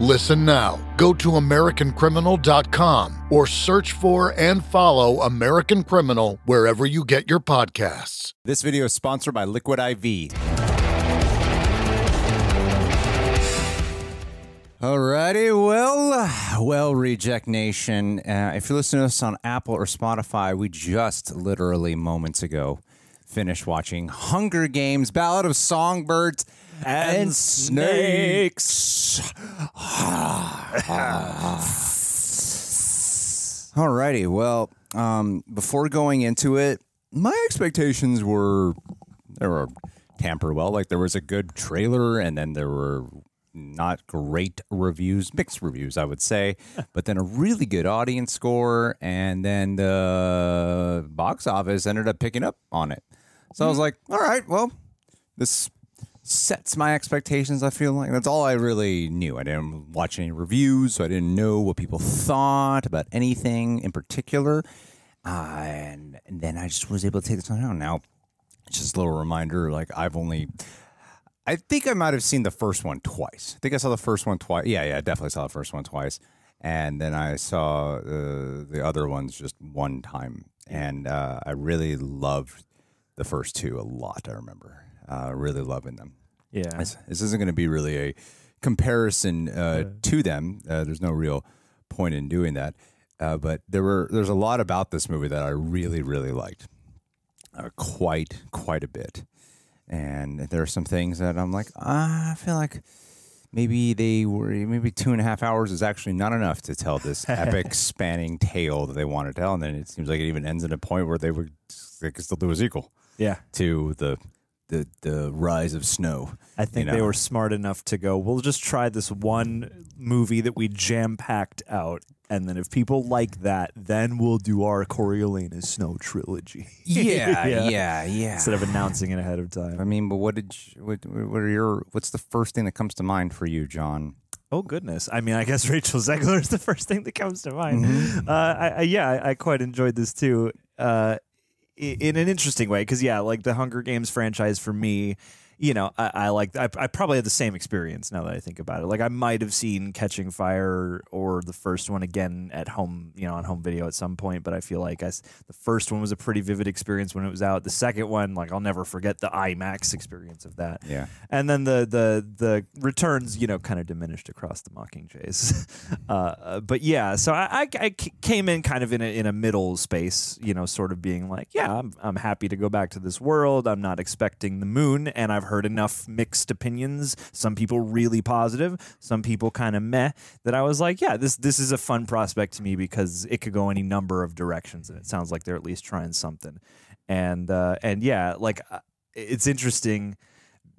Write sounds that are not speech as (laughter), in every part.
Listen now. Go to AmericanCriminal.com or search for and follow American Criminal wherever you get your podcasts. This video is sponsored by Liquid IV. Alrighty, well, well, Reject Nation. Uh, if you're listening to us on Apple or Spotify, we just literally moments ago finished watching Hunger Games: Ballad of Songbirds and, and snakes. (laughs) Alrighty, well, um, before going into it, my expectations were they were tampered well. Like there was a good trailer, and then there were not great reviews, mixed reviews, I would say, (laughs) but then a really good audience score, and then the box office ended up picking up on it. So I was like, all right, well, this sets my expectations. I feel like that's all I really knew. I didn't watch any reviews, so I didn't know what people thought about anything in particular. Uh, and, and then I just was able to take this time out. Now, just a little reminder like, I've only. I think I might have seen the first one twice. I think I saw the first one twice. Yeah, yeah, definitely saw the first one twice. And then I saw uh, the other ones just one time. And uh, I really loved the first two a lot, I remember. Uh, really loving them. Yeah. This, this isn't going to be really a comparison uh, to them. Uh, there's no real point in doing that. Uh, but there were there's a lot about this movie that I really really liked, uh, quite quite a bit. And there are some things that I'm like, ah, I feel like maybe they were maybe two and a half hours is actually not enough to tell this (laughs) epic spanning tale that they want to tell. And then it seems like it even ends at a point where they would they could still do a sequel Yeah. to the the the rise of snow. I think you they were smart enough to go, we'll just try this one movie that we jam packed out. And then if people like that, then we'll do our Coriolanus Snow trilogy. Yeah, (laughs) Yeah. yeah, yeah. Instead of announcing it ahead of time. I mean, but what did you, what what are your what's the first thing that comes to mind for you, John? Oh goodness! I mean, I guess (laughs) Rachel Zegler is the first thing that comes to mind. Mm-hmm. Uh, I, I, yeah, I, I quite enjoyed this too, uh, i- in an interesting way. Because yeah, like the Hunger Games franchise for me, you know, I, I like. I, I probably had the same experience now that I think about it. Like I might have seen Catching Fire or the first one again at home, you know, on home video at some point. But I feel like I the first one was a pretty vivid experience when it was out. The second one, like I'll never forget the IMAX experience of that Yeah, and then the the the returns you know kind of diminished across the mockingjays (laughs) uh, but yeah so I I came in kind of in a, in a middle space you know sort of being like yeah I'm, I'm happy to go back to this world i'm not expecting the moon and i've heard enough mixed opinions some people really positive some people kind of meh that i was like yeah this this is a fun prospect to me because it could go any number of directions and it sounds like they're at least trying something and uh, and yeah like uh, it's interesting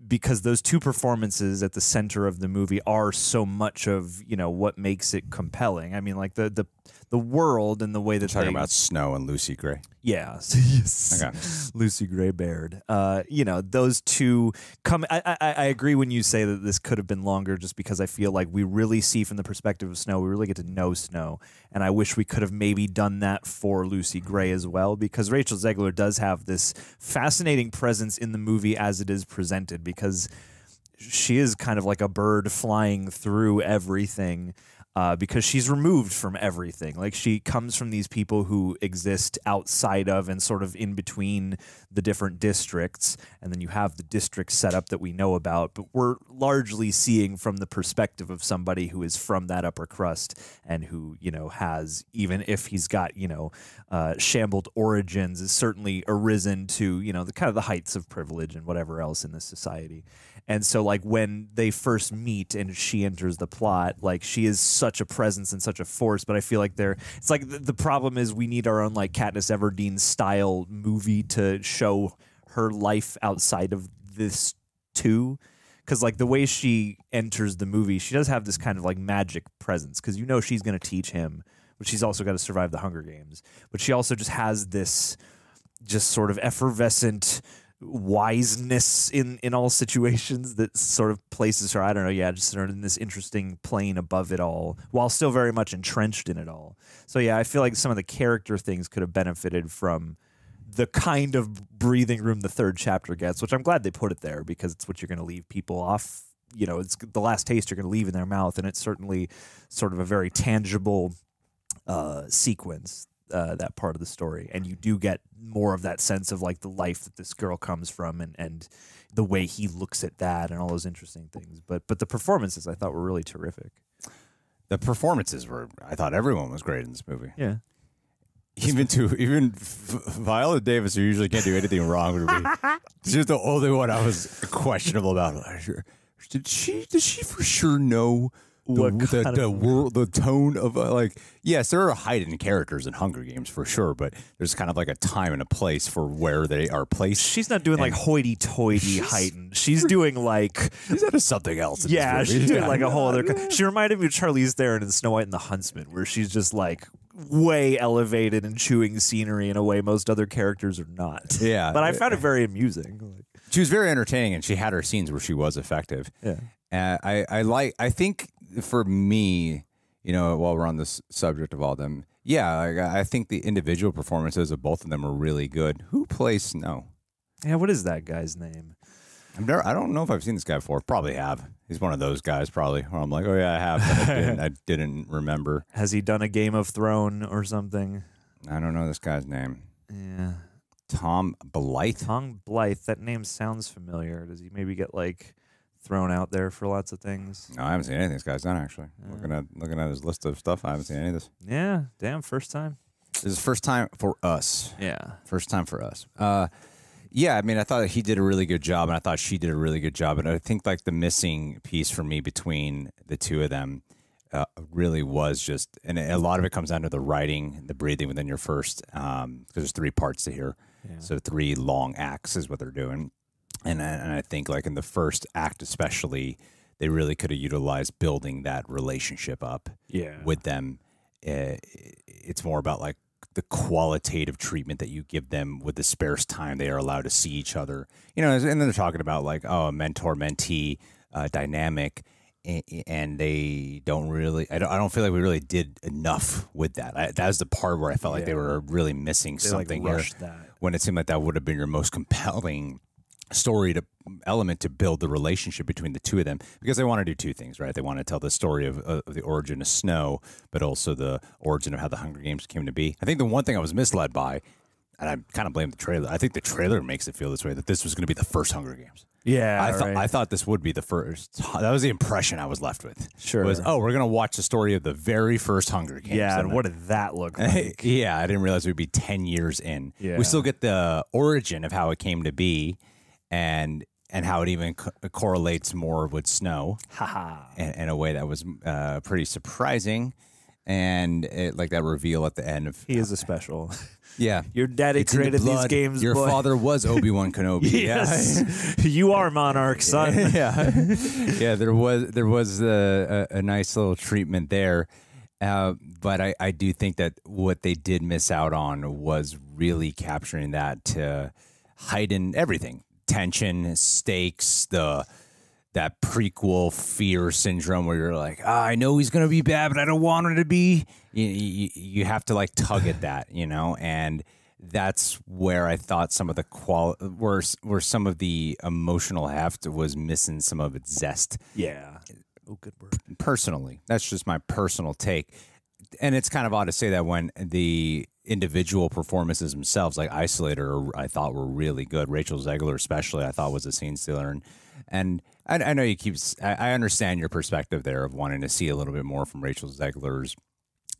because those two performances at the center of the movie are so much of you know what makes it compelling. I mean, like the the the world and the way that talking they, about Snow and Lucy Gray. yeah, (laughs) yes, Okay. Lucy Gray Baird. Uh, you know, those two come. I, I I agree when you say that this could have been longer, just because I feel like we really see from the perspective of Snow, we really get to know Snow, and I wish we could have maybe done that for Lucy Gray as well, because Rachel Zegler does have this fascinating presence in the movie as it is presented, because she is kind of like a bird flying through everything. Uh, because she's removed from everything. Like she comes from these people who exist outside of and sort of in between the different districts, and then you have the district setup that we know about. But we're largely seeing from the perspective of somebody who is from that upper crust and who you know has even if he's got you know uh, shambled origins, is certainly arisen to you know the kind of the heights of privilege and whatever else in this society. And so, like, when they first meet and she enters the plot, like, she is such a presence and such a force. But I feel like they're, it's like the, the problem is we need our own, like, Katniss Everdeen style movie to show her life outside of this, too. Because, like, the way she enters the movie, she does have this kind of, like, magic presence. Because you know she's going to teach him, but she's also got to survive the Hunger Games. But she also just has this, just sort of effervescent, wiseness in in all situations that sort of places her i don't know yeah just sort of in this interesting plane above it all while still very much entrenched in it all. So yeah i feel like some of the character things could have benefited from the kind of breathing room the third chapter gets which i'm glad they put it there because it's what you're going to leave people off you know it's the last taste you're going to leave in their mouth and it's certainly sort of a very tangible uh, sequence uh, that part of the story, and you do get more of that sense of like the life that this girl comes from, and and the way he looks at that, and all those interesting things. But but the performances I thought were really terrific. The performances were. I thought everyone was great in this movie. Yeah, (laughs) Even to even Viola Davis, who usually can't do anything wrong with me, (laughs) she's the only one I was questionable about. Did she? Did she for sure know the What the, kind the, world, the tone of uh, like? Yes, there are hidden characters in Hunger Games for sure, but there's kind of like a time and a place for where they are placed. she's not doing like hoity-toity heightened. She's doing like She's into something else. in yeah, she's doing Yeah. like a whole other. (laughs) She reminded me of Charlize Theron in Snow White and the Huntsman, where she's just like way elevated and chewing scenery in a way most other characters are not. Yeah. but I found it very amusing. Like, She was very entertaining, and she had her scenes where she was effective. yeah. Uh, I I like. I think for me, you know, while we're on this subject of all them, yeah, I, I think the individual performances of both of them are really good. Who plays Snow? Yeah, what is that guy's name? I've never. I don't know if I've seen this guy before. Probably have. He's one of those guys, probably. Where I'm like, oh yeah, I have. But I didn't, I (laughs) didn't remember. Has he done a Game of Thrones or something? I don't know this guy's name. Yeah. Tom Blyth. Tom Blyth. That name sounds familiar. Does he maybe get like thrown out there for lots of things? No, I haven't seen anything this guy's done actually. Looking at looking at his list of stuff, I haven't seen any of this. Yeah. Damn. First time. This is first time for us. Yeah. First time for us. Uh, yeah, I mean, I thought he did a really good job, and I thought she did a really good job. And I think like the missing piece for me between the two of them uh, really was just, and a lot of it comes down to the writing, the breathing within your first, because there's three parts to here, Yeah. so three long acts is what they're doing, and I- and I think like in the first act especially, they really could have utilized building that relationship up Yeah. with them. Uh, it's more about like the qualitative treatment that you give them with the sparse time they are allowed to see each other. You know, and then they're talking about like oh, a mentor mentee uh, dynamic, a- and they don't really. I don't. I don't feel like we really did enough with that. I, that was the part where I felt like they were really missing They like something here rushed that. when it seemed like that would have been your most compelling story to element to build the relationship between the two of them because they want to do two things right they want to tell the story of, of the origin of snow but also the origin of how the hunger games came to be i think the one thing i was misled by and i kind of blame the trailer i think the trailer makes it feel this way that this was going to be the first hunger games Yeah. I thought right. I thought this would be the first. That was the impression I was left with. Sure. Was oh, we're gonna watch the story of the very first Hunger Games. yeah. And And what did that look (laughs) like? yeah, I didn't realize we'd be 10 years in. Yeah. We still get the origin of how it came to be and and how it even co- correlates more with snow Haha. in, in a way that was uh, pretty surprising. And it, like that reveal at the end of He is a special. (laughs) yeah, (laughs) Your daddy It's in the created these games. Your boy. father was Obi Wan Kenobi. (laughs) Yes. you are Monarch, son. yeah, yeah. There was there was a, a, a nice little treatment there, uh, but I, I do think that what they did miss out on was really capturing that to heighten everything, tension, stakes, the that prequel fear syndrome where you're like, ah, I know he's gonna be bad, but I don't want him to be. You, you, you have to like tug at that, (sighs) you know, and that's where I thought some of the qual where where some of the emotional heft was missing some of its zest. Yeah. Oh, good word. personally. That's just my personal take. And it's kind of odd to say that when the individual performances themselves, like Isolator, I thought were really good. Rachel Zegler, especially, I thought was a scene stealer. And, and I, I know you keep, I, I understand your perspective there of wanting to see a little bit more from Rachel Zegler's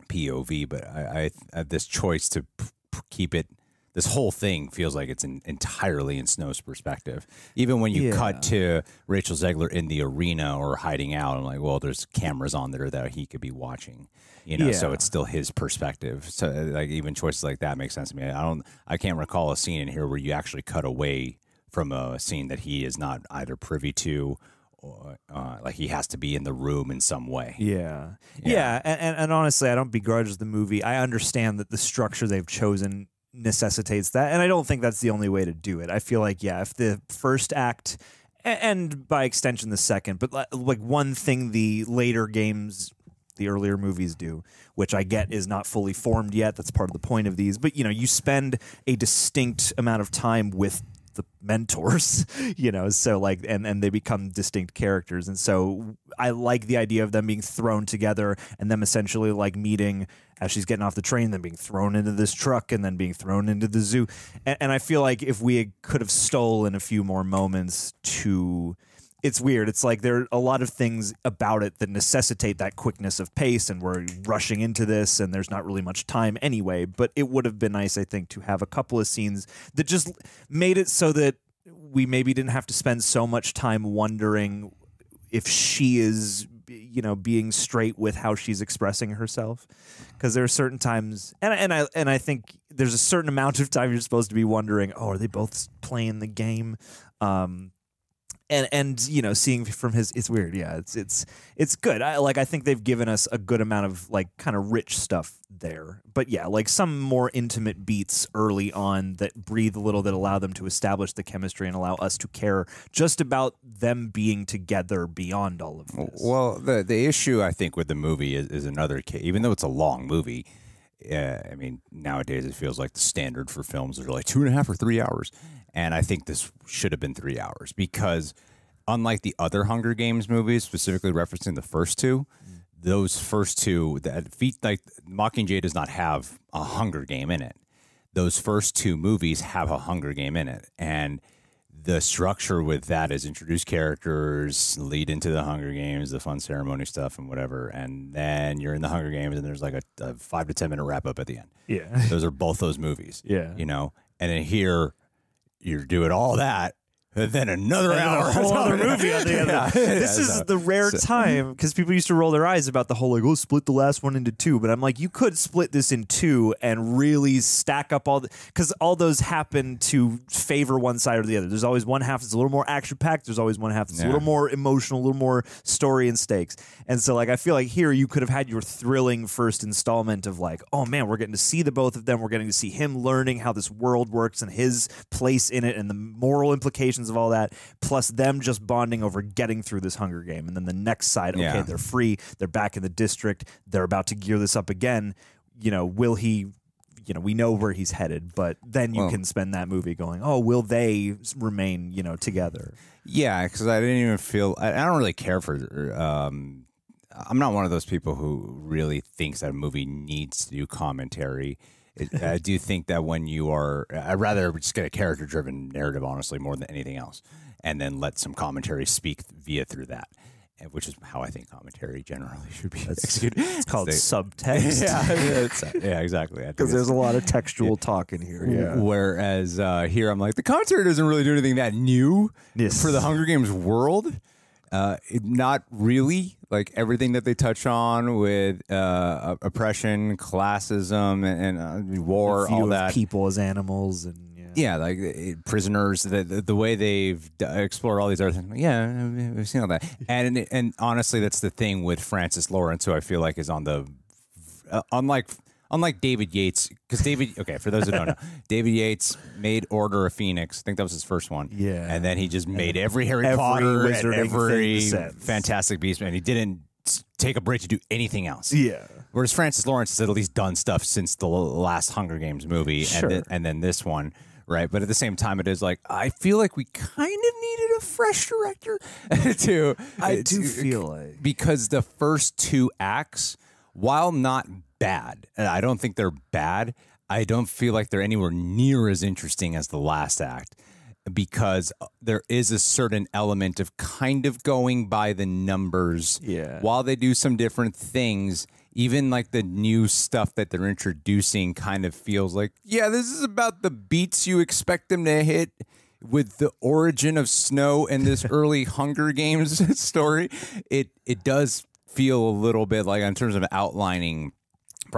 POV, but I, I, this choice to p- keep it this whole thing feels like it's in, entirely in Snow's perspective. Even when you Yeah. cut to Rachel Zegler in the arena or hiding out, I'm like, well, there's cameras on there that he could be watching. You know, so it's still his perspective. So like even choices like that make sense to me. I don't I can't recall a scene in here where you actually cut away from a scene that he is not either privy to or uh, like he has to be in the room in some way. Yeah. Yeah. Yeah. And, and honestly, I don't begrudge the movie. I understand that the structure they've chosen necessitates that. And I don't think that's the only way to do it. I feel like, yeah, if the first act, and by extension the second, but like one thing the later games, the earlier movies do, which I get is not fully formed yet. That's part of the point of these. But, you know, you spend a distinct amount of time with mentors (laughs) you know so like and and they become distinct characters. And so i like the idea of them being thrown together and them essentially like meeting as she's getting off the train then being thrown into this truck and then being thrown into the zoo. And, and i feel like if we could have stolen a few more moments to it's weird. It's like there are a lot of things about it that necessitate that quickness of pace, and we're rushing into this, and there's not really much time anyway. But it would have been nice, I think, to have a couple of scenes that just made it so that we maybe didn't have to spend so much time wondering if she is, you know, being straight with how she's expressing herself. Because there are certain times, and and I and I think there's a certain amount of time you're supposed to be wondering, oh, are they both playing the game? Um, and and you know seeing from his it's weird. Yeah it's it's it's good. I like i think they've given us a good amount of like kind of rich stuff there. But yeah like some more intimate beats early on that breathe a little that allow them to establish the chemistry and allow us to care just about them being together beyond all of this. Well, the the issue I think with the movie is, is another case. Even though it's a long movie, uh, I mean nowadays it feels like the standard for films are like two and a half or three hours, and I think this should have been three hours because unlike the other Hunger Games movies, specifically referencing the first two. Those first two, that feat like Mockingjay does not have a Hunger Game in it. Those first two movies have a Hunger Game in it, and the structure with that is introduce characters, lead into the Hunger Games, the fun ceremony stuff, and whatever, and then you're in the Hunger Games, and there's like a, a five to ten minute wrap up at the end. yeah Those are both those movies, (laughs) Yeah. you know. And then here, you're doing all that, and then another And hour, whole other (laughs) movie on the other. (laughs) Yeah. This Yeah, is so- the rare time because people used to roll their eyes about the whole like, oh, split the last one into two. But I'm like, you could split this in two and really stack up all the because all those happen to favor one side or the other. There's always one half that's a little more action packed. There's always one half that's a little more emotional, a little more story and stakes. And so, like, I feel like here you could have had your thrilling first installment of like, oh man, we're getting to see the both of them. We're getting to see him learning how this world works and his place in it and the moral implications of all that, plus them just bonding over getting through this Hunger Game. And then the next side, okay, Yeah. they're free, they're back in the district, they're about to gear this up again. You know, will he? You know, we know where he's headed, but then you Well- can spend that movie going, oh, will they remain, you know, together? Yeah, because I didn't even feel. I, I don't really care for. Um, I'm not one of those people who really thinks that a movie needs to do commentary. I do think that when you are, I'd rather just get a character-driven narrative, honestly, more than anything else, and then let some commentary speak via through that, which is how I think commentary generally should be executed. It's called They- subtext. (laughs) (laughs) yeah, it's- yeah, exactly. Because there's a lot of textual talk in here. Yeah. Whereas uh, here, I'm like, the commentary doesn't really do anything that new Yes. for the Hunger Games world. Uh, it- not really. Like everything that they touch on with uh, oppression, classism, and, and uh, war, all that. people as animals and yeah. Yeah, like uh, prisoners, the, the the way they've d- explored all these other things. Yeah, we've seen all that. And and honestly, that's the thing with Francis Lawrence, who I feel like is on the uh, unlike unlike David Yates, because David. (laughs) Okay, for those who don't know, David Yates made Order of Phoenix. I think that was his first one. Yeah. and then he just made every Harry every Potter and every. Fantastic Beast, and he didn't take a break to do anything else. Yeah. Whereas Francis Lawrence has at least done stuff since the last Hunger Games movie, Sure. and then, and then this one right? But at the same time, it is like I feel like we kind of needed a fresh director (laughs) to. I eh, do to- feel like because the first two acts, while not bad, I don't think they're bad, I don't feel like they're anywhere near as interesting as the last act because uh, there is a certain element of kind of going by the numbers. Yeah. While they do some different things, even like the new stuff that they're introducing kind of feels like, yeah, this is about the beats you expect them to hit with the origin of snow and this (laughs) early Hunger Games (laughs) story. It it does feel a little bit like in terms of outlining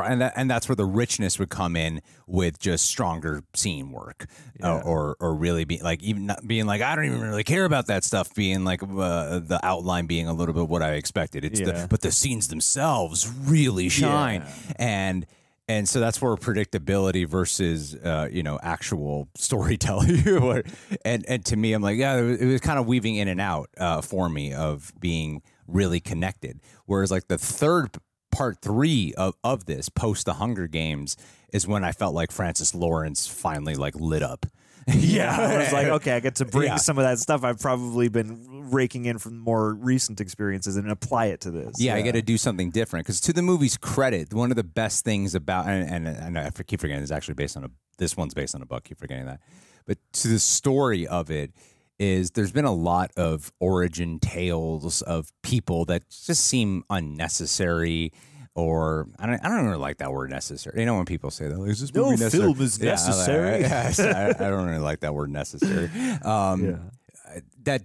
and that, and that's where the richness would come in with just stronger scene work, uh, or or really be like even not being like I don't even really care about that stuff. Being like uh, the outline being a little bit what I expected. It's Yeah. the but the scenes themselves really shine, and and so that's where predictability versus uh, you know actual (laughs) storytelling. (laughs) And and to me, I'm like yeah, it was, it was kind of weaving in and out uh, for me of being really connected. Whereas like the third part three of, of this post the Hunger Games is when I felt like Francis Lawrence finally like lit up. (laughs) Yeah, I was like, (laughs) okay, I get to bring Yeah. some of that stuff I've probably been raking in from more recent experiences and apply it to this. Yeah, I got to do something different because to the movie's credit, one of the best things about and and, and I keep forgetting it's actually based on a this one's based on a book. Keep forgetting that, but to the story of it is there's been a lot of origin tales of people that just seem unnecessary. Or I don't, I don't really like that word necessary. You know when people say that, like, is this No movie necessary? film is Yeah, (laughs) I- necessary. yeah, I, I don't really like that word necessary. (laughs) Um, that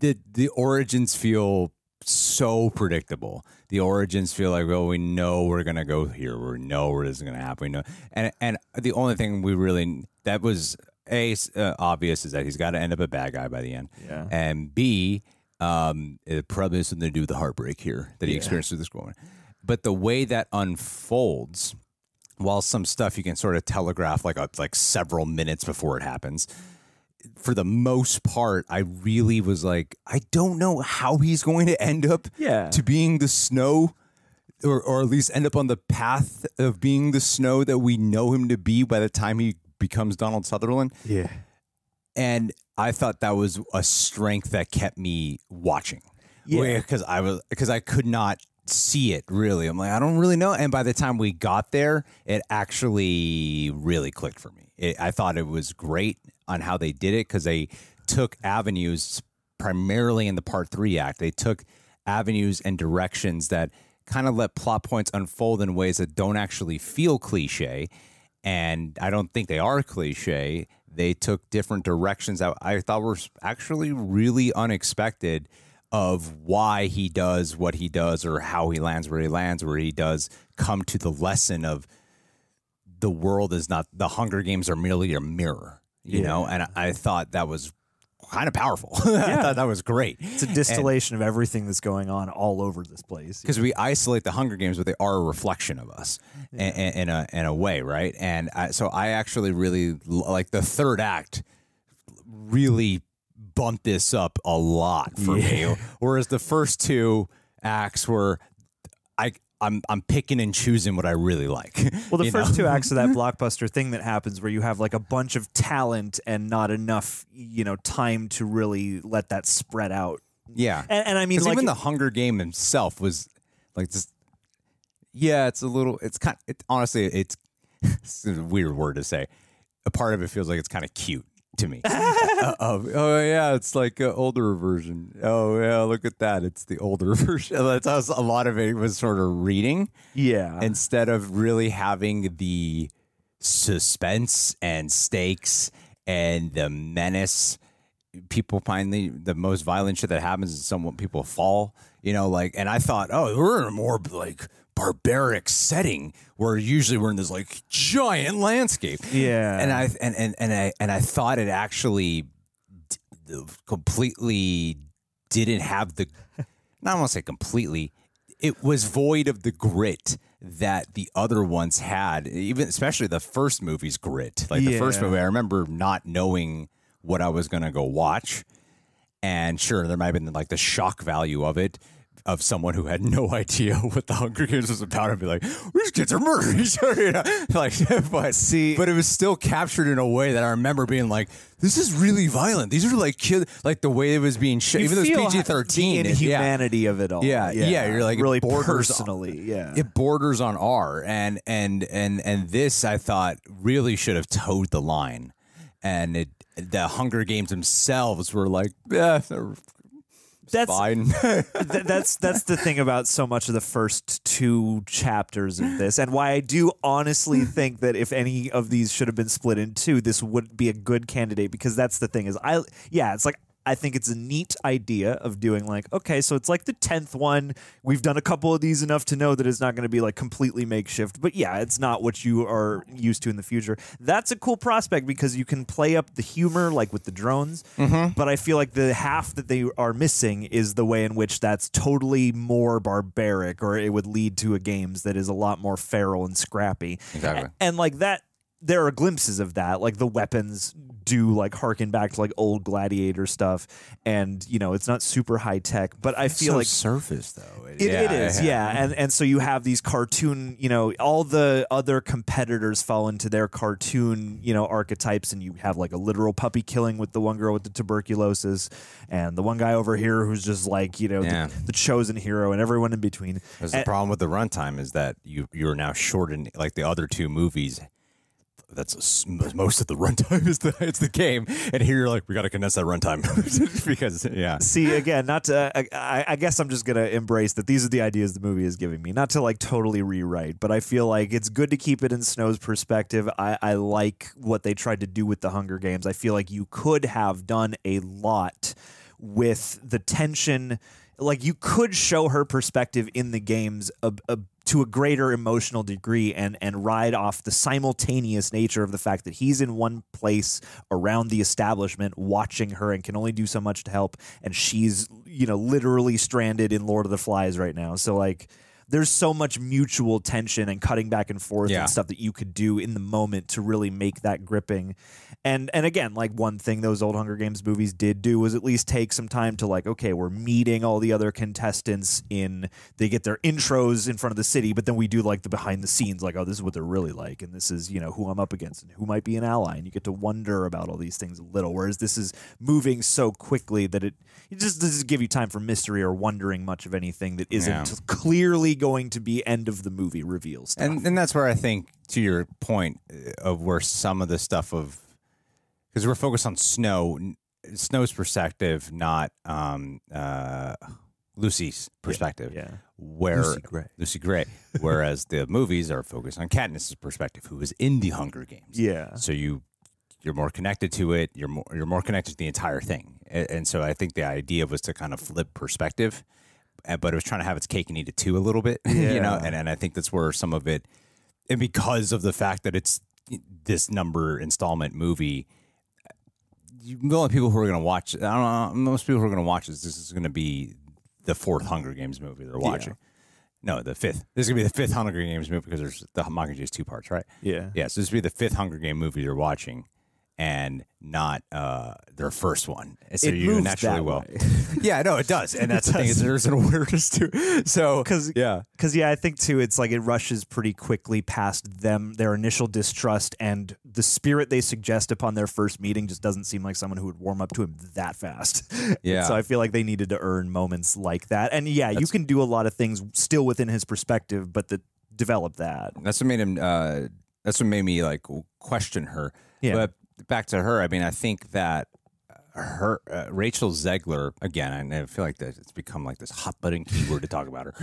the the origins feel so predictable. The origins feel like, well, we know we're gonna go here. We know where this is gonna happen. We know, and and the only thing we really that was a uh, obvious is that he's got to end up a bad guy by the end. Yeah. And B, um, it probably has something to do with the heartbreak here that he experienced with this woman. But the way that unfolds, while some stuff you can sort of telegraph like a, like several minutes before it happens, for the most part, I really was like, I don't know how he's going to end up Yeah. to being the snow. Or, or at least end up on the path of being the snow that we know him to be by the time he becomes Donald Sutherland. Yeah. And I thought that was a strength that kept me watching. Yeah. Because I was because I could not see it really. I'm like, I don't really know. And by the time we got there, it actually really clicked for me. It, I thought it was great on how they did it because they took avenues primarily in the part three act. They took avenues and directions that kind of let plot points unfold in ways that don't actually feel cliche. And I don't think they are cliche. They took different directions that I thought were actually really unexpected of why he does what he does or how he lands where he lands, where he does come to the lesson of the world is not the Hunger Games are merely a mirror, you know. And I, I thought that was kind of powerful. (laughs) I thought that was great It's a distillation of everything that's going on all over this place. because we isolate the Hunger Games, but they are a reflection of us in, in, in a in a way, right? And I, so I actually really like the third act. Really bumped this up a lot for me, whereas the first two acts were, I I'm I'm picking and choosing what I really like. (laughs) Well, the first know? two acts of that (laughs) blockbuster thing that happens where you have like a bunch of talent and not enough, you know, time to really let that spread out. yeah, And, and I mean, like, even the Hunger Game himself was like this. Yeah, it's a little. It's kind. It honestly, it's, (laughs) it's a weird word to say. A part of it feels like it's kind of cute to me. Uh, of, oh yeah, it's like an older version. Oh yeah, look at that. It's the older (laughs) version. That's how a lot of it was sort of reading yeah, instead of really having the suspense and stakes and the menace. People finally the most violent shit that happens is someone people fall. You know, like, and I thought, oh, we're in a more like barbaric setting where usually we're in this like giant landscape. Yeah. and I and and and I and I thought it actually d- completely didn't have the. (laughs) Not want to say completely. It was void of the grit that the other ones had. Even especially the first movie's grit. Like the first movie, I remember not knowing what I was gonna go watch, and sure, there might have been like the shock value of it. Of someone who had no idea (laughs) what the Hunger Games was about and be like, these kids are murdering each other. (laughs) You know? Like, (laughs) but See- but it was still captured in a way that I remember being like, this is really violent. These are like kids, like the way it was being shot, even though it's PG thirteen. the inhumanity of it all. Yeah, yeah, you're like, really borders on- personally. Yeah, it borders on R, and and and and this I thought really should have towed the line, and it the Hunger Games themselves were like, yeah, they're That's- fine. (laughs) Th- that's that's the thing about so much of the first two chapters of this, and why I do honestly (laughs) think that if any of these should have been split in two, this would be a good candidate because that's the thing is I yeah, it's like I think it's a neat idea of doing like okay, so it's like the tenth one. We've done a couple of these enough to know that it's not going to be like completely makeshift, but yeah, it's not what you are used to in the future. That's a cool prospect because you can play up the humor like with the drones, mm-hmm. but I feel like the half that they are missing is the way in which that's totally more barbaric, or it would lead to a games that is a lot more feral and scrappy. Exactly. A- and like that there are glimpses of that like the weapons do like harken back to like old gladiator stuff and you know it's not super high tech but i feel so like surface though. it, it is, yeah. And and so you have these cartoon, you know, all the other competitors fall into their cartoon, you know, archetypes, and you have like a literal puppy killing with the one girl with the tuberculosis, and the one guy over here who's just like, you know, Yeah. the, the chosen hero, and everyone in between. Because the problem with the runtime is that you you're now shortening like the other two movies. That's most of the (laughs) runtime is the it's the game, and here you're like we got to condense that runtime (laughs) because yeah. See again, not to. I- I, I guess I'm just gonna embrace that these are the ideas the movie is giving me, not to like totally rewrite, but I feel like it's good to keep it in Snow's perspective. I, I like what they tried to do with the Hunger Games. I feel like you could have done a lot with the tension. Like you could show her perspective in the games a, a, to a greater emotional degree and and ride off the simultaneous nature of the fact that he's in one place around the establishment watching her and can only do so much to help and she's you know literally stranded in Lord of the Flies right now. So like there's so much mutual tension and cutting back and forth Yeah. and stuff that you could do in the moment to really make that gripping. And and again, like one thing those old Hunger Games movies did do was at least take some time to like, okay, we're meeting all the other contestants in they get their intros in front of the city, but then we do like the behind the scenes, like, oh, this is what they're really like, and this is, you know, who I'm up against and who might be an ally. And you get to wonder about all these things a little. Whereas this is moving so quickly that it it just doesn't give you time for mystery or wondering much of anything that isn't Yeah. clearly going to be end of the movie reveal stuff. and and that's where I think to your point uh, of where some of the stuff of because we're focused on snow, snow's perspective, not um, uh, Lucy's perspective. yeah. Where Lucy Gray. Lucy Gray, whereas the movies are focused on Katniss's perspective, who is in the Hunger Games. Yeah. So you you're more connected to it. You're more you're more connected to the entire thing. And, and so I think the idea was to kind of flip perspective, Eh, but it was trying to have its cake and eat it too a little bit. (laughs) You know, and and I think that's where some of it, and because of the fact that it's this number installment movie. You, the only people who are going to watch, I don't know, most people who are going to watch this, this is going to be the fourth Hunger Games movie they're watching. No, the fifth. This is going to be the fifth Hunger Games movie because there's the Mockingjay is two parts, right? Yeah. Yeah, so this would be the fifth Hunger Game movie you're watching, and not uh, their first one. So It you naturally will. (laughs) yeah, no, it does, and (laughs) that's the thing. Is there's an awareness to. So 'Cause- yeah, Because yeah, I think too, it's like it rushes pretty quickly past them, their initial distrust, and the spirit they suggest upon their first meeting just doesn't seem like someone who would warm up to him that fast. (laughs) Yeah. so I feel like they needed to earn moments like that, and yeah, you can do a lot of things still within his perspective, but the develop that. that's what made him. Uh, that's what made me like question her. Yeah. But back to her. I mean, I think that her uh, Rachel Zegler again. I feel like that it's become like this hot button keyword to talk about her.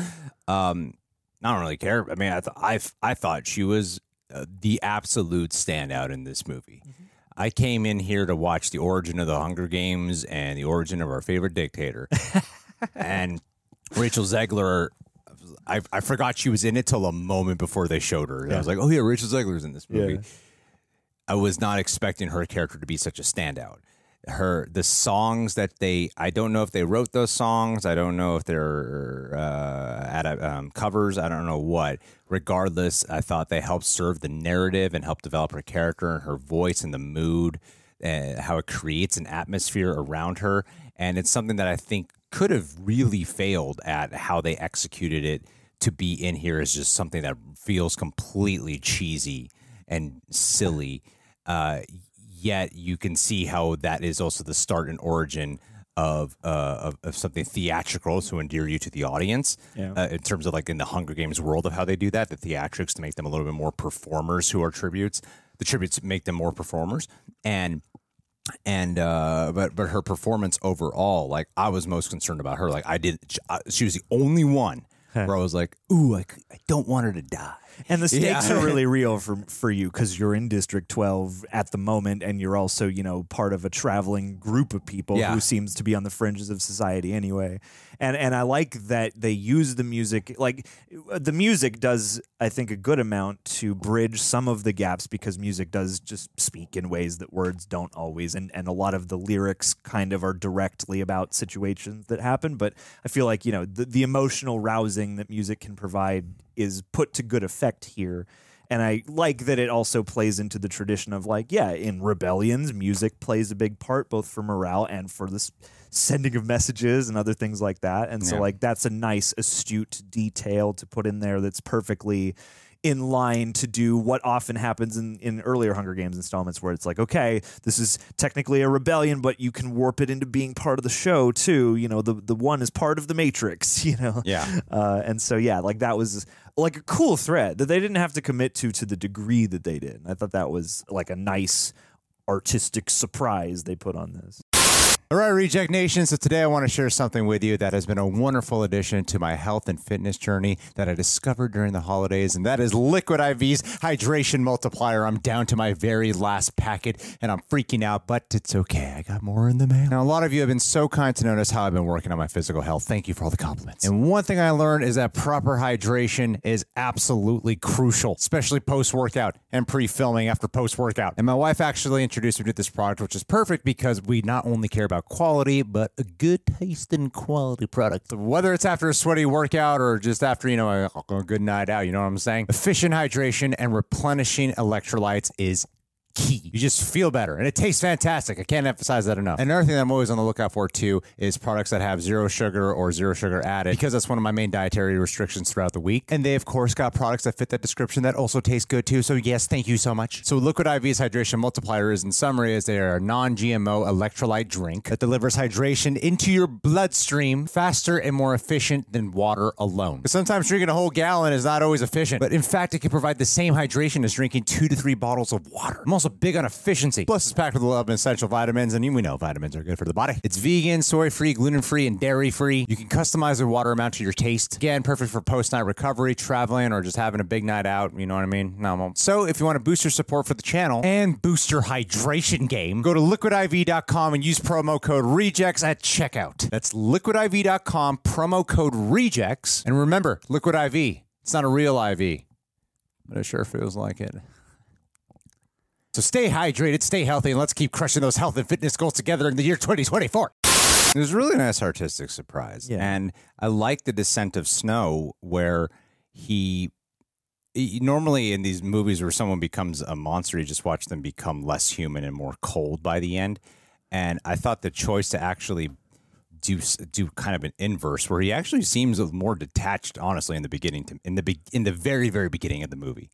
Um, I don't really care. I mean, I th- I I thought she was uh, the absolute standout in this movie. I came in here to watch the origin of the Hunger Games and the origin of our favorite dictator, (laughs) and Rachel Zegler. I, I forgot she was in it till a moment before they showed her. I was like, oh yeah, Rachel Zegler's in this movie. Yeah. I was not expecting her character to be such a standout. Her the songs that they I don't know if they wrote those songs. I don't know if they're uh, at um, covers. I don't know what. Regardless, I thought they helped serve the narrative and help develop her character and her voice and the mood, uh, how it creates an atmosphere around her. And it's something that I think could have really failed at how they executed it to be in here is just something that feels completely cheesy and silly. Uh, yet you can see how that is also the start and origin of, uh, of of something theatrical to endear you to the audience. Yeah. Uh, in terms of like in the Hunger Games world of how they do that, the theatrics to make them a little bit more performers who are tributes. The tributes make them more performers, and and uh but but her performance overall like i was most concerned about her like i didn't she, I- she was the only one where i was like ooh I don't want her to die And the stakes Yeah. are (laughs) really real for for you because you're in District 12 at the moment, and you're also you know part of a traveling group of people Yeah. who seems to be on the fringes of society anyway. And and I like that they use the music. Like the music does, I think, a good amount to bridge some of the gaps because music does just speak in ways that words don't always. And and a lot of the lyrics kind of are directly about situations that happen. But I feel like you know the, the emotional rousing that music can provide is put to good effect here. And I like that it also plays into the tradition of like, yeah, in rebellions, music plays a big part both for morale and for this sending of messages and other things like that. And so Yeah. like that's a nice astute detail to put in there that's perfectly in line to do what often happens in, in earlier Hunger Games installments where it's like, okay, this is technically a rebellion, but you can warp it into being part of the show too. You know, the the one is part of the Matrix, (laughs) you know? Yeah. Uh, and so yeah, like that was like a cool thread that they didn't have to commit to to the degree that they did. I thought that was like a nice artistic surprise they put on this. All right, Reject Nation. So today I want to share something with you that has been a wonderful addition to my health and fitness journey that I discovered during the holidays, and that is Liquid IV's hydration multiplier. I'm down to my very last packet, and I'm freaking out, but it's okay. I got more in the mail. Now, a lot of you have been so kind to notice how I've been working on my physical health. Thank you for all the compliments. And one thing I learned is that proper hydration is absolutely crucial, especially post workout and pre filming after post workout. And my wife actually introduced me to this product, which is perfect because we not only care about quality, but a good tasting quality product. Whether it's after a sweaty workout or just after, you know, a, good night out, you know what I'm saying? Efficient hydration and replenishing electrolytes is key. You just feel better and it tastes fantastic. I can't emphasize that enough. Another thing that I'm always on the lookout for too is products that have zero sugar or zero sugar added because that's one of my main dietary restrictions throughout the week. And they of course got products that fit that description that also taste good too. So yes, thank you so much. So Liquid IV's hydration multiplier is in summary is they are a non-GMO electrolyte drink that delivers hydration into your bloodstream faster and more efficient than water alone. Sometimes drinking a whole gallon is not always efficient, but in fact it can provide the same hydration as drinking two to three bottles of water. I'm also big on efficiency. Plus, it's packed with a lot of essential vitamins, and we know vitamins are good for the body. It's vegan, soy free, gluten free, and dairy free. You can customize the water amount to your taste. Again, perfect for post night recovery, traveling, or just having a big night out. You know what I mean? No, so if you want to boost your support for the channel and boost your hydration game, go to liquidiv.com and use promo code REJECTS at checkout. That's liquidiv.com, promo code REJECTS. And remember, Liquid IV, it's not a real IV, but it sure feels like it. So stay hydrated, stay healthy, and let's keep crushing those health and fitness goals together in the year 2024. It was a really nice artistic surprise. Yeah. And I like the descent of Snow where he, he- normally in these movies where someone becomes a monster, you just watch them become less human and more cold by the end. And I thought the choice to actually do do kind of an inverse where he actually seems more detached honestly in the beginning to, in the be, in the very very beginning of the movie.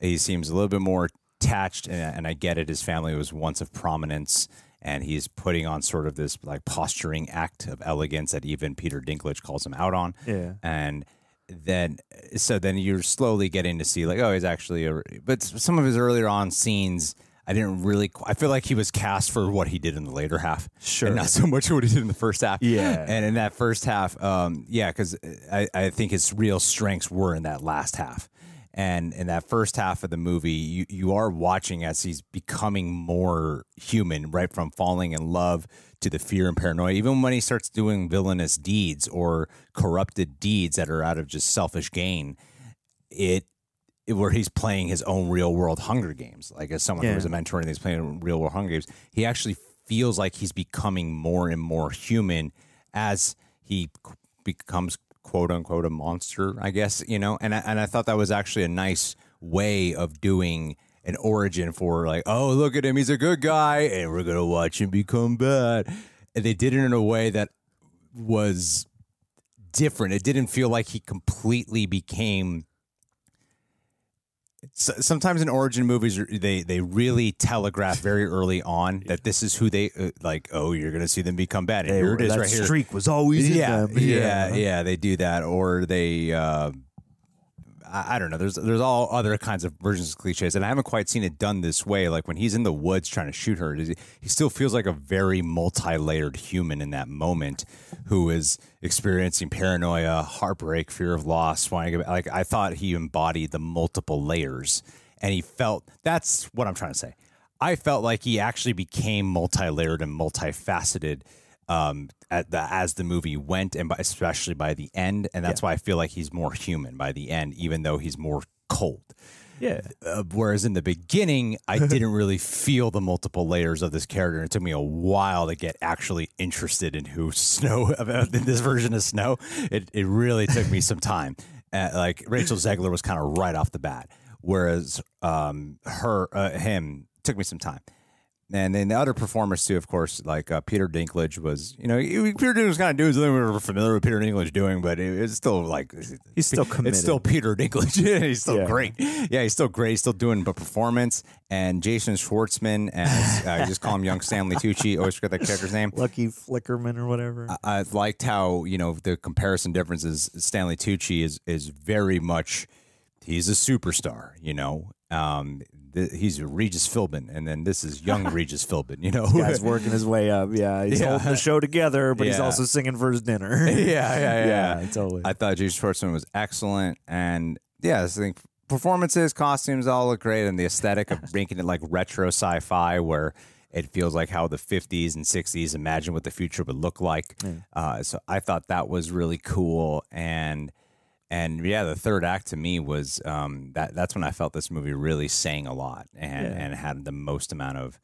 He seems a little bit more attached and, and I get it his family was once of prominence and he's putting on sort of this like posturing act of elegance that even Peter Dinklage calls him out on. Yeah. And then so then you're slowly getting to see like oh he's actually a but some of his earlier on scenes I didn't really I feel like he was cast for what he did in the later half Sure. and not so much what he did in the first half Yeah. and in that first half um yeah because I, I think his real strengths were in that last half and in that first half of the movie you, you are watching as he's becoming more human right from falling in love to the fear and paranoia even when he starts doing villainous deeds or corrupted deeds that are out of just selfish gain it, where he's playing his own real world hunger games like as someone Yeah. who was a mentor and he's playing real world hunger games he actually feels like he's becoming more and more human as he becomes quote unquote a monster i guess you know and I, and I thought that was actually a nice way of doing an origin for like oh look at him he's a good guy and we're gonna watch him become bad and they did it in a way that was different. It didn't feel like he completely became. Sometimes in origin movies, they they really telegraph very early on that this is who they uh, like. Oh, you're going to see them become bad. And They here it is that right here. streak was always in yeah, yeah, yeah, They do that, or they. Uh, I, I don't know. There's there's all other kinds of versions of cliches, and I haven't quite seen it done this way. Like when he's in the woods trying to shoot her, he he still feels like a very multi-layered human in that moment, who is experiencing paranoia, heartbreak, fear of loss, wanting to like I thought he embodied the multiple layers, and he felt that's what I'm trying to say. I felt like he actually became multi-layered and multifaceted um, at the as the movie went, and by, especially by the end, and that's why I feel like he's more human by the end, even though he's more cold. Yeah. Uh, whereas in the beginning, I (laughs) didn't really feel the multiple layers of this character. It took me a while to get actually interested in who (laughs) Snow about in this version of Snow. It it really took me some time. Uh, like Rachel Zegler was kind of right off the bat, whereas um, her uh, him took me some time. And then the other performers too, of course, like uh, Peter Dinklage was, you know, he- Peter Dinklage was kind of doing something we were familiar with Peter Dinklage doing, but it, it's still like He's still committed. It's still Peter Dinklage. (laughs) he's still Yeah. great. Yeah, he's still great. He's still doing the performance. And Jason Schwartzman as uh, I just call him young Stanley Tucci. Always forget that character's name. Lucky Flickerman or whatever. I liked how you know the comparison difference is Stanley Tucci is is very much he's a superstar. You know, um, th- he's Regis Philbin, and then this is young (laughs) Regis Philbin. You know, he's working his way up. Yeah, (laughs) he's Yeah. holding the show together, but he's also singing for his dinner. (laughs) yeah, yeah, yeah, Yeah, totally. I thought Jason Schwartzman was excellent, and yeah, I think performances, costumes, all look great, and the aesthetic of making it like retro sci-fi, where it feels like how the 50s and 60s imagine what the future would look like. Uh, so I thought that was really cool, and and yeah, the third act to me was um, that that's when I felt this movie really sang a lot and Yeah. and had the most amount of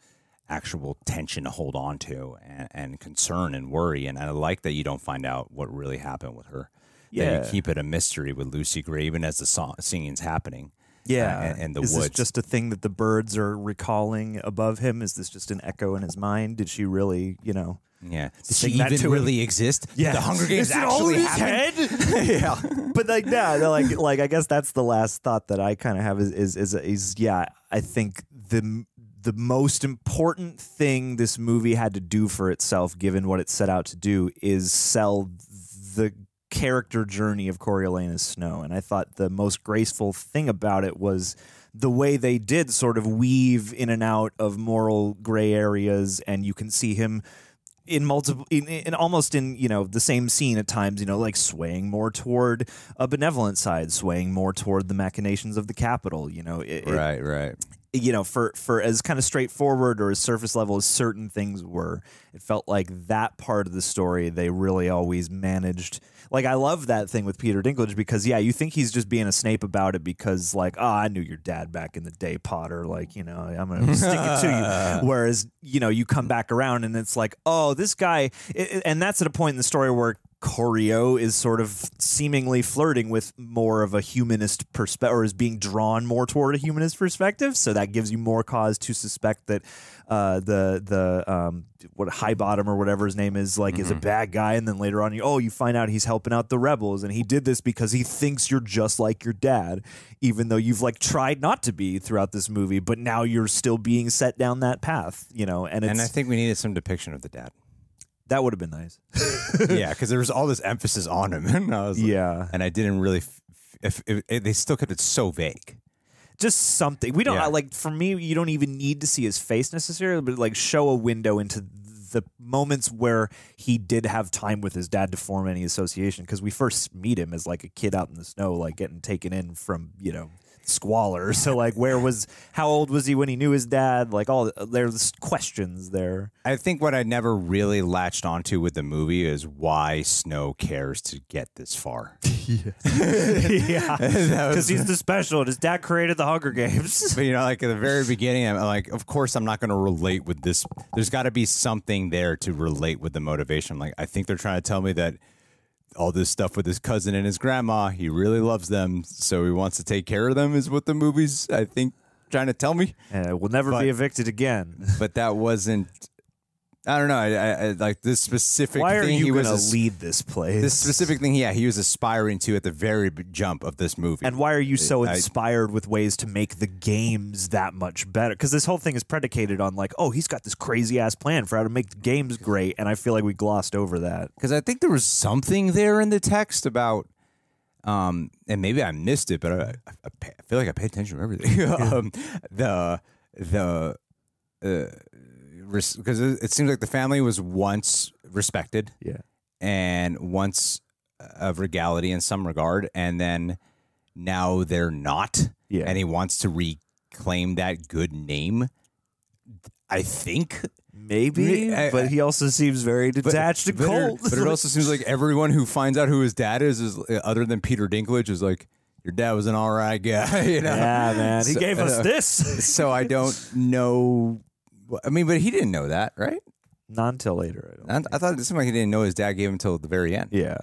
actual tension to hold on to and, and concern and worry. And I like that you don't find out what really happened with her. That Yeah. you keep it a mystery with Lucy Gray, even as the song, singing's happening. Yeah, uh, and, and the is woods. this just a thing that the birds are recalling above him? Is this just an echo in his mind? Did she really, you know? yeah. Did she even to him. really exist? Yeah. The Hunger Games Is it all actually in his happened. (laughs) yeah. but like yeah, they're like like I guess that's the last thought that I kind of have is is is, is yeah, I think the the most important thing this movie had to do for itself, given what it set out to do, is sell the character journey of Coriolanus Snow. And I thought the most graceful thing about it was the way they did sort of weave in and out of moral gray areas, and you can see him in multiple in, in almost in you know the same scene at times you know like swaying more toward a benevolent side swaying more toward the machinations of the Capitol you know it, it- Right, right. You know for for as kind of straightforward or as surface level as certain things were it felt like that part of the story they really always managed. Like i love that thing with peter dinklage because yeah you think he's just being a snape about it because like oh i knew your dad back in the day potter like you know i'm gonna (laughs) stick it to you. Whereas you know you come back around and it's like oh this guy i- i- and that's at a point in the story where Corio is sort of seemingly flirting with more of a humanist perspective, or is being drawn more toward a humanist perspective. So that gives you more cause to suspect that uh, the the um, what Highbottom or whatever his name is like is a bad guy. And then later on, you oh, you find out he's helping out the rebels, and he did this because he thinks you're just like your dad, even though you've like tried not to be throughout this movie, but now you're still being set down that path. You know, and it's, And I think we needed some depiction of the dad. That would have been nice. (laughs) yeah, because there was all this emphasis on him, (laughs) and I was like- Yeah. and I didn't really. F- if, if, if they still kept it so vague. just something. We don't Yeah. Like for me. You don't even need to see his face necessarily, but like show a window into the moments where he did have time with his dad to form any association. Because we first meet him as like a kid out in the snow, like getting taken in from you know squalor. So like, where was how old was he when he knew his dad? Like all there's questions there. I think what I never really latched onto with the movie is why Snow cares to get this far. (laughs) yeah, because (laughs) (laughs) he's the special. and His dad created the Hunger Games. But you know, like at the very beginning, I'm like, of course, I'm not going to relate with this. There's got to be something there to relate with the motivation. Like, I think they're trying to tell me that all this stuff with his cousin and his grandma, he really loves them, so he wants to take care of them. Is what the movie's, I think, trying to tell me. and we'll never But- be evicted again. But that wasn't. I don't know. I, I, I like this specific Why are thing. you he was going to as- lead this place? this specific thing. Yeah, he was aspiring to at the very b- jump of this movie. And why are you so I- inspired with ways to make the games that much better? Because this whole thing is predicated on like, oh, he's got this crazy ass plan for how to make the games great, and I feel like we glossed over that. because I think there was something there in the text about, um, and maybe I missed it, but I, I, I pay- I feel like I pay attention to everything. (laughs) um, the the because it, it seems like the family was once respected Yeah, and once of regality in some regard, and then now they're not. Yeah. and he wants to reclaim that good name. I think maybe, but he also seems very detached and but, cold. But it also seems like (laughs) everyone who finds out who his dad is, is other than Peter Dinklage, is like, your dad was an all right guy. (laughs) You know? yeah, man, he So- gave us uh, this. So I don't (laughs) know. I mean, but he didn't know that, right? Not until later. I don't. I, I thought it seemed like he didn't know his dad gave him till the very end. yeah,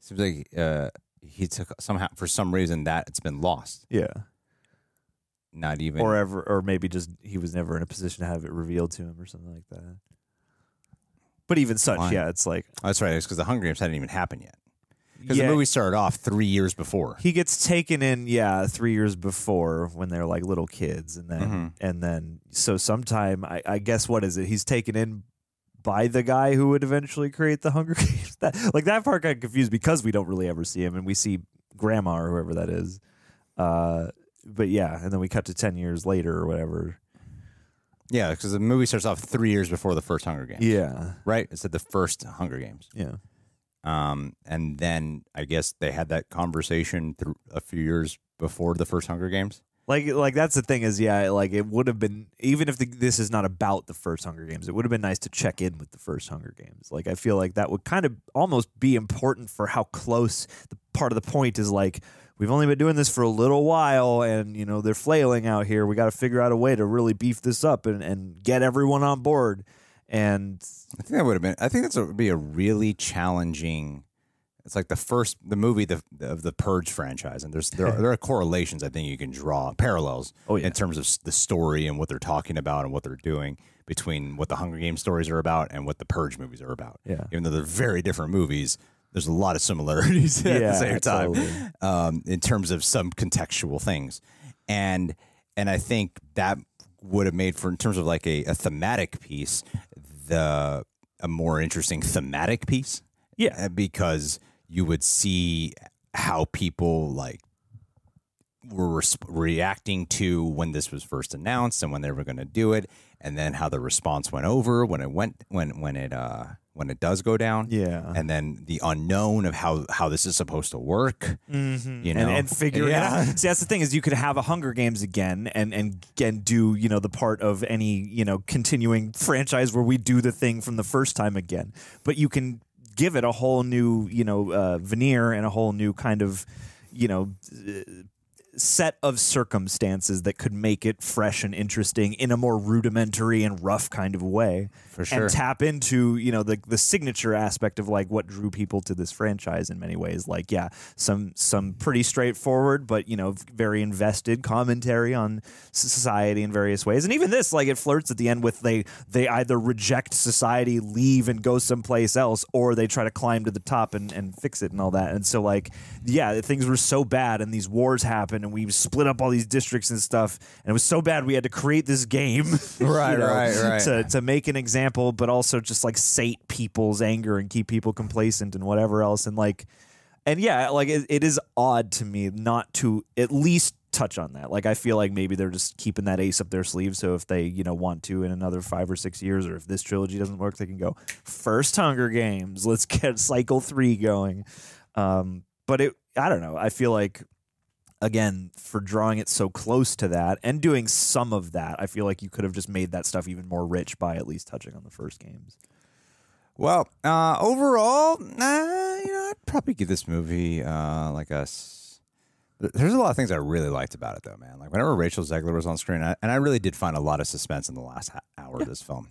Seems like uh, he took somehow for some reason that it's been lost. yeah, Not even or ever, or maybe just he was never in a position to have it revealed to him or something like that. But even such, Why? yeah, it's like Oh, that's right. It's because the Hunger Games hadn't even happened yet. Because yeah, the movie started off three years before. he gets taken in yeah three years before when they're like little kids and then Mhm. and then so sometime I, I guess what is it he's taken in by the guy who would eventually create the hunger (laughs) games that like that part got confused because we don't really ever see him and we see grandma or whoever that is uh but yeah and then we cut to 10 years later or whatever Yeah, because the movie starts off three years before the first Hunger Games. yeah Right? It's at the first Hunger Games. yeah Um, and then I guess they had that conversation through a few years before the first Hunger Games. Like, like that's the thing is, yeah, like it would have been even if the, this is not about the first Hunger Games, it would have been nice to check in with the first Hunger Games. Like, I feel like that would kind of almost be important for how close the part of the point is. Like, we've only been doing this for a little while, and you know they're flailing out here. We got to figure out a way to really beef this up and and get everyone on board. And I think that would have been. I think that's a, would be a really challenging. It's like the first the movie the, of the Purge franchise, and there's there are, (laughs) there are correlations I think you can draw parallels. Oh, yeah. in terms of the story and what they're talking about and what they're doing between what the Hunger Games stories are about and what the Purge movies are about. Yeah. even though they're very different movies, there's a lot of similarities (laughs) at Yeah, the same time totally. um, in terms of some contextual things, and and I think that would have made for in terms of like a, a thematic piece, the a more interesting thematic piece. Yeah. Uh, because you would see how people like were reacting to when this was first announced and when they were going to do it, and then how the response went over when it went when when it uh when it does go down. Yeah. and then the unknown of how how this is supposed to work. You know, and, and figuring Yeah. it out. See, that's the thing is you could have a Hunger Games again and and and do you know the part of any you know continuing franchise where we do the thing from the first time again, but you can give it a whole new you know uh, veneer and a whole new kind of you know. uh, set of circumstances that could make it fresh and interesting in a more rudimentary and rough kind of way For sure. and tap into you know the the signature aspect of like what drew people to this franchise in many ways. Like yeah some some pretty straightforward but you know very invested commentary on society in various ways. And even this like it flirts at the end with they they either reject society leave and go someplace else or they try to climb to the top and, and fix it and all that. And so like yeah things were so bad and these wars happened and we split up all these districts and stuff and it was so bad we had to create this game (laughs) you Right, know, right, right. to to make an example, but also just like sate people's anger and keep people complacent and whatever else. And like, and yeah, like it, it is odd to me not to at least touch on that. Like, I feel like maybe they're just keeping that ace up their sleeve. So if they, you know, want to in another five or six years, or if this trilogy doesn't work, they can go first Hunger Games. Let's get cycle three going. Um, but it, I don't know. I feel like again for drawing it so close to that and doing some of that i feel like you could have just made that stuff even more rich by at least touching on the first games Well, uh, overall, uh, you know, I'd probably give this movie uh, like a. s- There's a lot of things I really liked about it, though, man. Like whenever Rachel Zegler was on screen, I, and I really did find a lot of suspense in the last ha- hour of this film.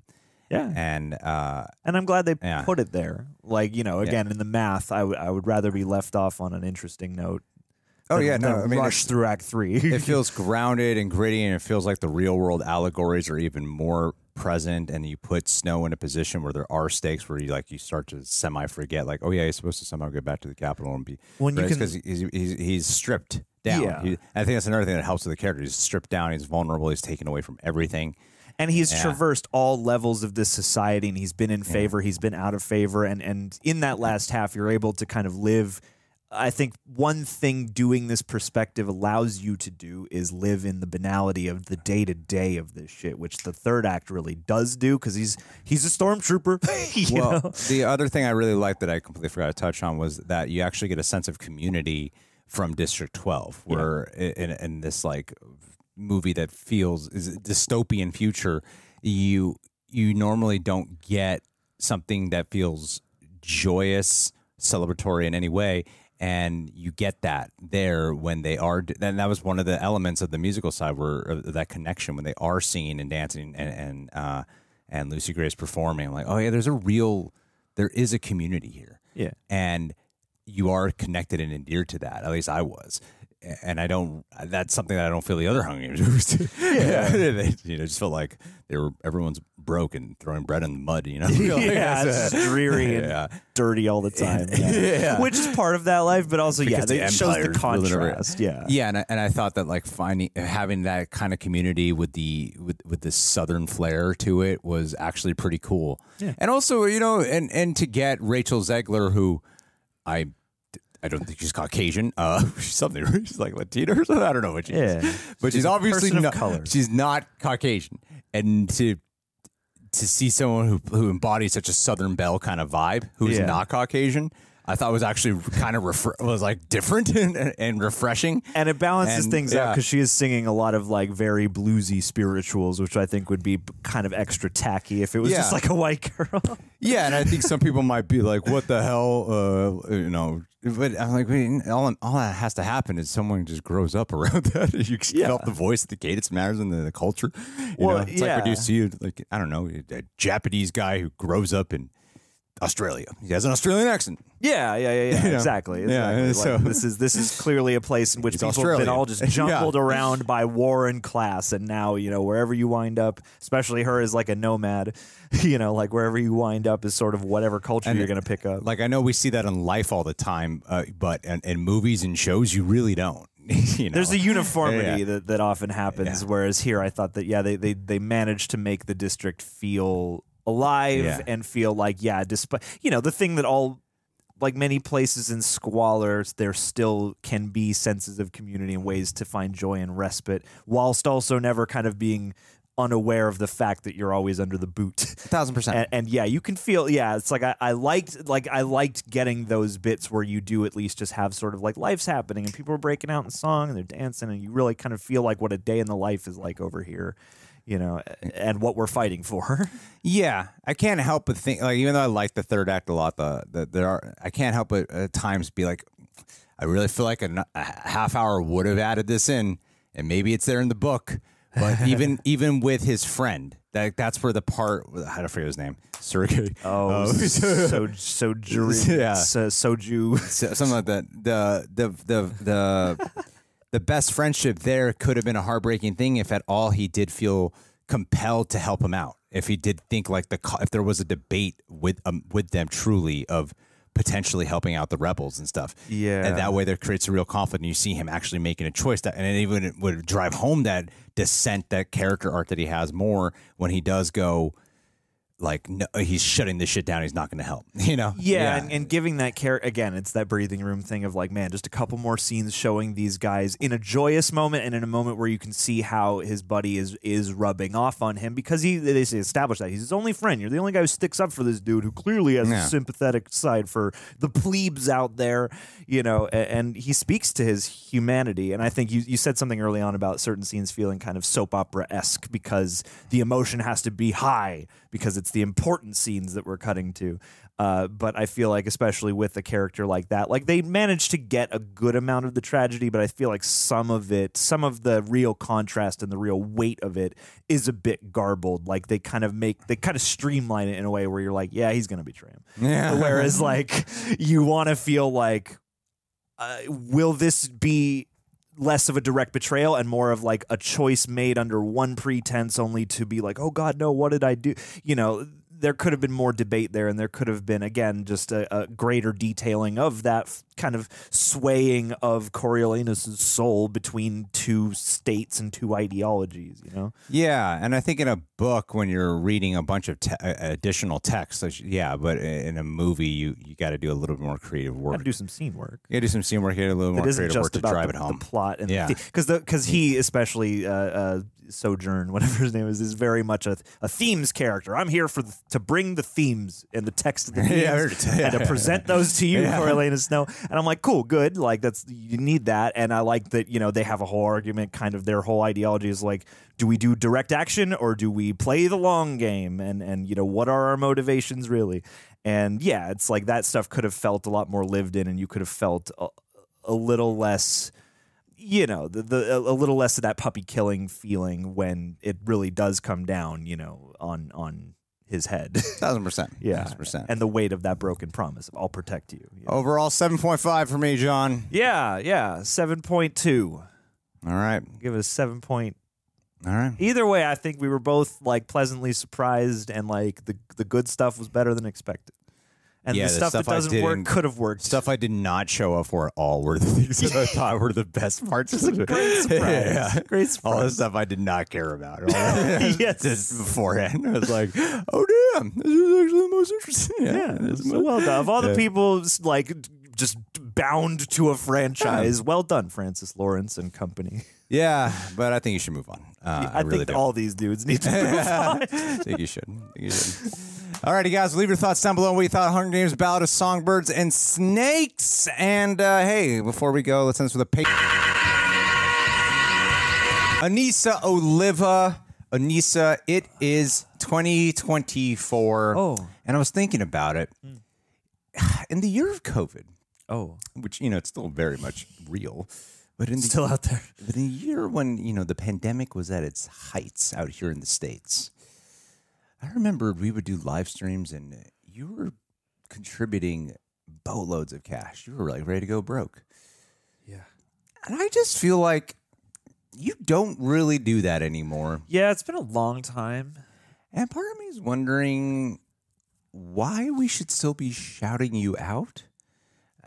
yeah And uh, and i'm glad they Yeah. put it there like you know again in the math I would I would rather be left off on an interesting note oh yeah, no, I mean, rush through act three it (laughs) feels grounded and gritty, and it feels like the real world allegories are even more present and you put Snow in a position where there are stakes where you like you start to semi forget like oh yeah he's supposed to somehow get back to the Capitol and be When you can- because he's, he's he's stripped down. Yeah. He- I think that's another thing that helps with the character. He's stripped down. He's vulnerable. He's taken away from everything. and he's Yeah. traversed all levels of this society and he's been in favor he's been out of favor and and in that last half you're able to kind of live i think one thing doing this perspective allows you to do is live in the banality of the day-to-day of this shit which the third act really does do because he's he's a stormtrooper (laughs) well, know? the other thing I really liked that I completely forgot to touch on was that you actually get a sense of community from District 12, where i in, in this like movie that feels is a dystopian future, you you normally don't get something that feels joyous, celebratory in any way. And you get that there when they are, and that was one of the elements of the musical side, where of that connection when they are singing and dancing, and and uh, and Lucy Gray's performing. I'm like, oh yeah, there's a real, there is a community here yeah and you are connected and endeared to that. At least I was. And I don't. That's something that I don't feel the other Hunger Games (laughs) movies. Yeah, (laughs) they, you know, just felt like they were everyone's broke and throwing bread in the mud. You know, (laughs) yeah, (laughs) it's just dreary and Yeah. dirty all the time. (laughs) Yeah. Yeah. Which is part of that life, but also, yeah, Because the it shows the empire's ruling over it. contrast. Yeah. yeah, and I, and I thought that like finding having that kind of community with the with with the southern flair to it was actually pretty cool. Yeah. and also you know, and and to get Rachel Zegler, who I. I don't think she's Caucasian. Uh, she's something. She's like Latina or something. I don't know what she Yeah. is. But She's she's, obviously person of not. color. She's not Caucasian, and to to see someone who who embodies such a Southern Belle kind of vibe, who's Yeah. not Caucasian, I thought was actually kind of refre- was like different (laughs) and, and refreshing. And it balances And, things out because she is singing a lot of like very bluesy spirituals, which I think would be kind of extra tacky if it was just like a white girl. (laughs) Yeah, and I think some people might be like, "What the hell?" Uh, you know, but I'm like, wait, all, all that has to happen is someone just grows up around (laughs) that. You Yeah. develop the voice, at the cadence matters in the, the culture. You Well, know? it's like when you see like I don't know a Japanese guy who grows up in Australia. He has an Australian accent. yeah, yeah, yeah, (laughs) yeah. You know? Exactly. Yeah, exactly. so- Like, this is this is clearly a place in which people have been all just (laughs) Yeah. jumbled around by war and class, and now you know wherever you wind up, especially her as like a nomad, (laughs) you know, like wherever you wind up is sort of whatever culture And- you're going to pick up. Like I know we see that in life all the time, uh, but in, in movies and shows, you really don't. you know? There's a uniformity Yeah. that, that often happens, Yeah. whereas here I thought that yeah they, they they managed to make the district feel alive Yeah. and feel like yeah despite you know the thing that all like many places in squalor there still can be senses of community and ways to find joy and respite whilst also never kind of being unaware of the fact that you're always under the boot thousand percent. and, and yeah, you can feel yeah. It's like I, I liked like I liked getting those bits where you do at least just have sort of like life's happening and people are breaking out in song and they're dancing and you really kind of feel like what a day in the life is like over here, you know, and what we're fighting for. (laughs) Yeah, I can't help but think like even though I like the third act a lot, the, the there are I can't help but at times be like, I really feel like a half hour would have added this in, and maybe it's there in the book. But (laughs) even even with his friend, that that's where the part I how to forget his name, Sergey. Oh, (laughs) Uh, so so Yeah. so soju. so- something like that. The the the the the best friendship there could have been a heartbreaking thing if at all he did feel compelled to help him out. If he did think like the if there was a debate with um, with them truly of potentially helping out the rebels and stuff. Yeah. and that way there creates a real conflict. And you see him actually making a choice that, and it even would drive home that dissent, that character arc that he has more when he does go. Like no, he's shutting this shit down. He's not going to help. (laughs) You know. Yeah, And, and giving that care again, it's that breathing room thing of like, man, just a couple more scenes showing these guys in a joyous moment and in a moment where you can see how his buddy is is rubbing off on him because he they say establish that he's his only friend. You're the only guy who sticks up for this dude who clearly has Yeah. a sympathetic side for the plebes out there, you know, a- and, he speaks to his humanity. And I think you you said something early on about certain scenes feeling kind of soap opera esque because the emotion has to be high because it's the important scenes that we're cutting to. Uh, but I feel like, especially with a character like that, like they managed to get a good amount of the tragedy, but I feel like some of it, some of the real contrast and the real weight of it is a bit garbled. Like they kind of make, they kind of streamline it in a way where you're like, yeah, he's going to betray him. Yeah. Whereas, (laughs) like, you want to feel like, uh, will this be less of a direct betrayal and more of like a choice made under one pretense only to be like, oh God, no, what did I do? You know, there could have been more debate there, and there could have been again just a, a greater detailing of that f- kind of swaying of Coriolanus' soul between two states and two ideologies. You know, Yeah, and I think in a book when you're reading a bunch of te- uh, additional text, like, yeah, but in a movie you you got to do a little bit more creative work. do some scene work. You got to do some scene work. You got to do a little It more creative work to drive the, it home. the plot and Yeah. because because he especially uh, uh, Sojourn, (laughs) whatever his name is, is very much a, a themes character. I'm here for the, to bring the themes and the text of the (laughs) themes Yeah, it. and Yeah, to yeah, present those to you, (laughs) Yeah. Coriolanus Snow. And I'm like, cool, good. Like that's you need that. And I like that you know they have a whole argument. Kind of their whole ideology is like, do we do direct action or do we play the long game? And and you know what are our motivations really? And yeah, it's like that stuff could have felt a lot more lived in, and you could have felt a, a little less you know the, the a little less of that puppy killing feeling when it really does come down you know on on his head (laughs) Thousand percent. yeah Thousand percent. and the weight of that broken promise of i'll protect you, you know? Overall, seven point five for me, John. yeah yeah 7.2 All right, give it a 7 point all right. either way i think we were both like pleasantly surprised and like the the good stuff was better than expected and Yeah, the the stuff, stuff that doesn't work could have worked Stuff I did not show up for at all were the (laughs) things that I thought were the best parts. It's a great (laughs) surprise. Yeah. Great surprise. All the stuff I did not care about. (laughs) Yes. Just beforehand, I was like, "Oh damn, this is actually the most interesting." Yeah, this is so well done. Of all the Yeah. people like just bound to a franchise, well done, Francis Lawrence and company. yeah, but I think you should move on. Uh, I, I, really think do. all these dudes need to move on. I think you should. I think you should. Alrighty, guys, leave your thoughts down below. What you thought of Hunger Games, Ballad of Songbirds and Snakes. And uh, hey, before we go, let's end this with a pay. Anissa Oliva. Anissa, it is 2024. Oh. And I was thinking about it. In the year of COVID, Oh, which, you know, it's still very much real, but in the still out there. but in a year when you know the pandemic was at its heights out here in the states, I remember we would do live streams and uh, you were contributing boatloads of cash. You were like ready to go broke, Yeah. and I just feel like you don't really do that anymore. Yeah, it's been a long time. And part of me is wondering why we should still be shouting you out.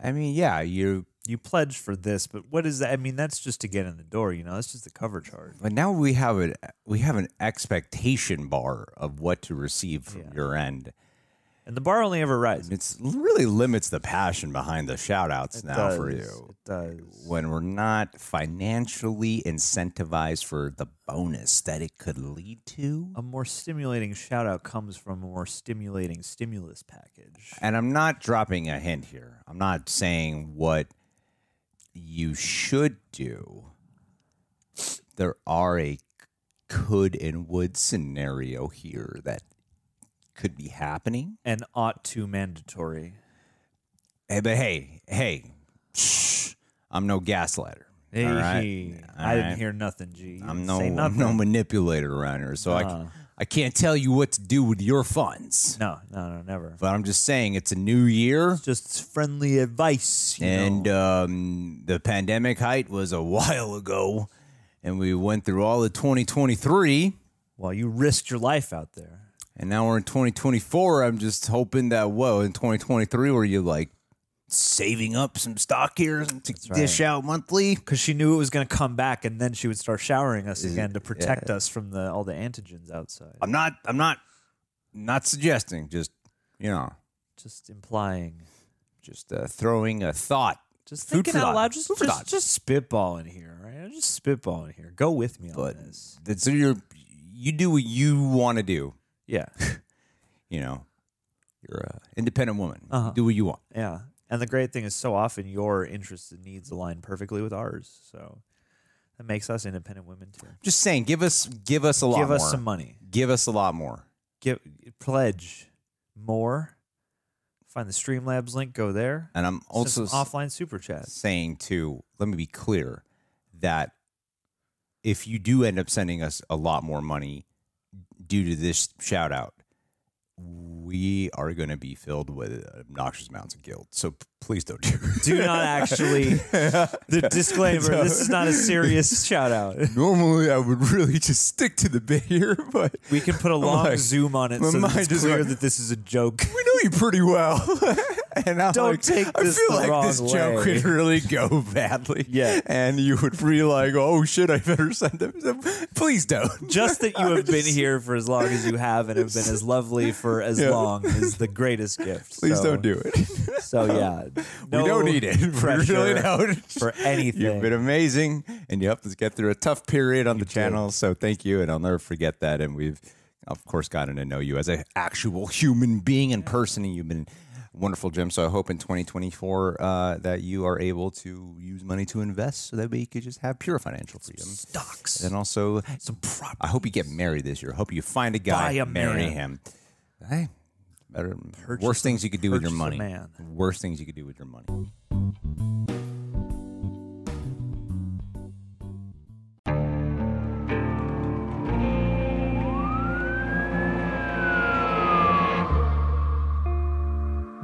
I mean, yeah, you You pledged for this, but what is that? I mean, that's just to get in the door, you know. That's just the cover charge. But now we have a we have an expectation bar of what to receive from Yeah. your end. And the bar only ever rises. It's really limits the passion behind the shout outs It now for you. It does. When we're not financially incentivized for the bonus that it could lead to. A more stimulating shout out comes from a more stimulating stimulus package. And I'm not dropping a hint here. I'm not saying what you should do. There are a could and would scenario here that could be happening. And ought to mandatory. Hey, but hey, hey, shh, I'm no gaslighter. Hey, all right? I All didn't right? hear nothing, G. I'm no, say I'm no manipulator around here, so I, Uh. I can't tell you what to do with your funds. No, no, no, never. But I'm just saying it's a new year, Just friendly advice. You and um, the pandemic height was a while ago, and we went through all of 2023, well, you risked your life out there. and now we're in 2024. I'm just hoping that whoa, in 2023, were you like saving up some stock here to dish out monthly? Because she knew it was going to come back, and then she would start showering us again to protect us from the all the antigens outside. I'm not. I'm not. Not suggesting. Just you know, Just implying. just uh, throwing a thought. Just Food thinking out loud. Just, Food just, just spitballing here, right? Just spitballing here. Go with me on this. that's you're you do what you want to do. Yeah, (laughs) You know, you're a independent woman. Uh-huh. Do what you want. yeah. And the great thing is, so often your interests and needs align perfectly with ours. So that makes us independent women too. Just saying. Give us give us a lot Give more. us some money. Give us a lot more. Give pledge more. Find the Streamlabs link. Go there. And I'm also Also, offline super chat saying too. Let me be clear that if you do end up sending us a lot more money due to this shout out, we are going to be filled with obnoxious amounts of guilt. So please don't do. (laughs) Do not actually. (laughs) The disclaimer: This is not a serious (laughs) shout out. Normally, I would really just stick to the bit here, but We can put a long like, zoom on it so it's clear like- that this is a joke. we know you pretty well. (laughs) and I'm Don't like, take I this feel the like this wrong joke way. could really go badly. Yeah. And you would be like, oh shit, I better send them. So please don't. (laughs) Just that you (laughs) have been here for as long as you have and have been as lovely for as Yeah. long is the greatest gift. Please So- don't do it. So yeah, we no don't need it. We Pressure really don't. for anything. You've been amazing, and you helped us get through a tough period on the channel. So thank you, and I'll never forget that. And we've, of course, gotten to know you as an actual human being in person, and you've been wonderful, Jim. So I hope in 2024 uh, that you are able to use money to invest, so that we could just have pure financial freedom. Stocks. And also, Some prop. I hope you get married this year. I hope you find a guy, Buy a marry man. him. Hey, better, Purchase worst things you could do with your money. man. Worst things you could do with your money.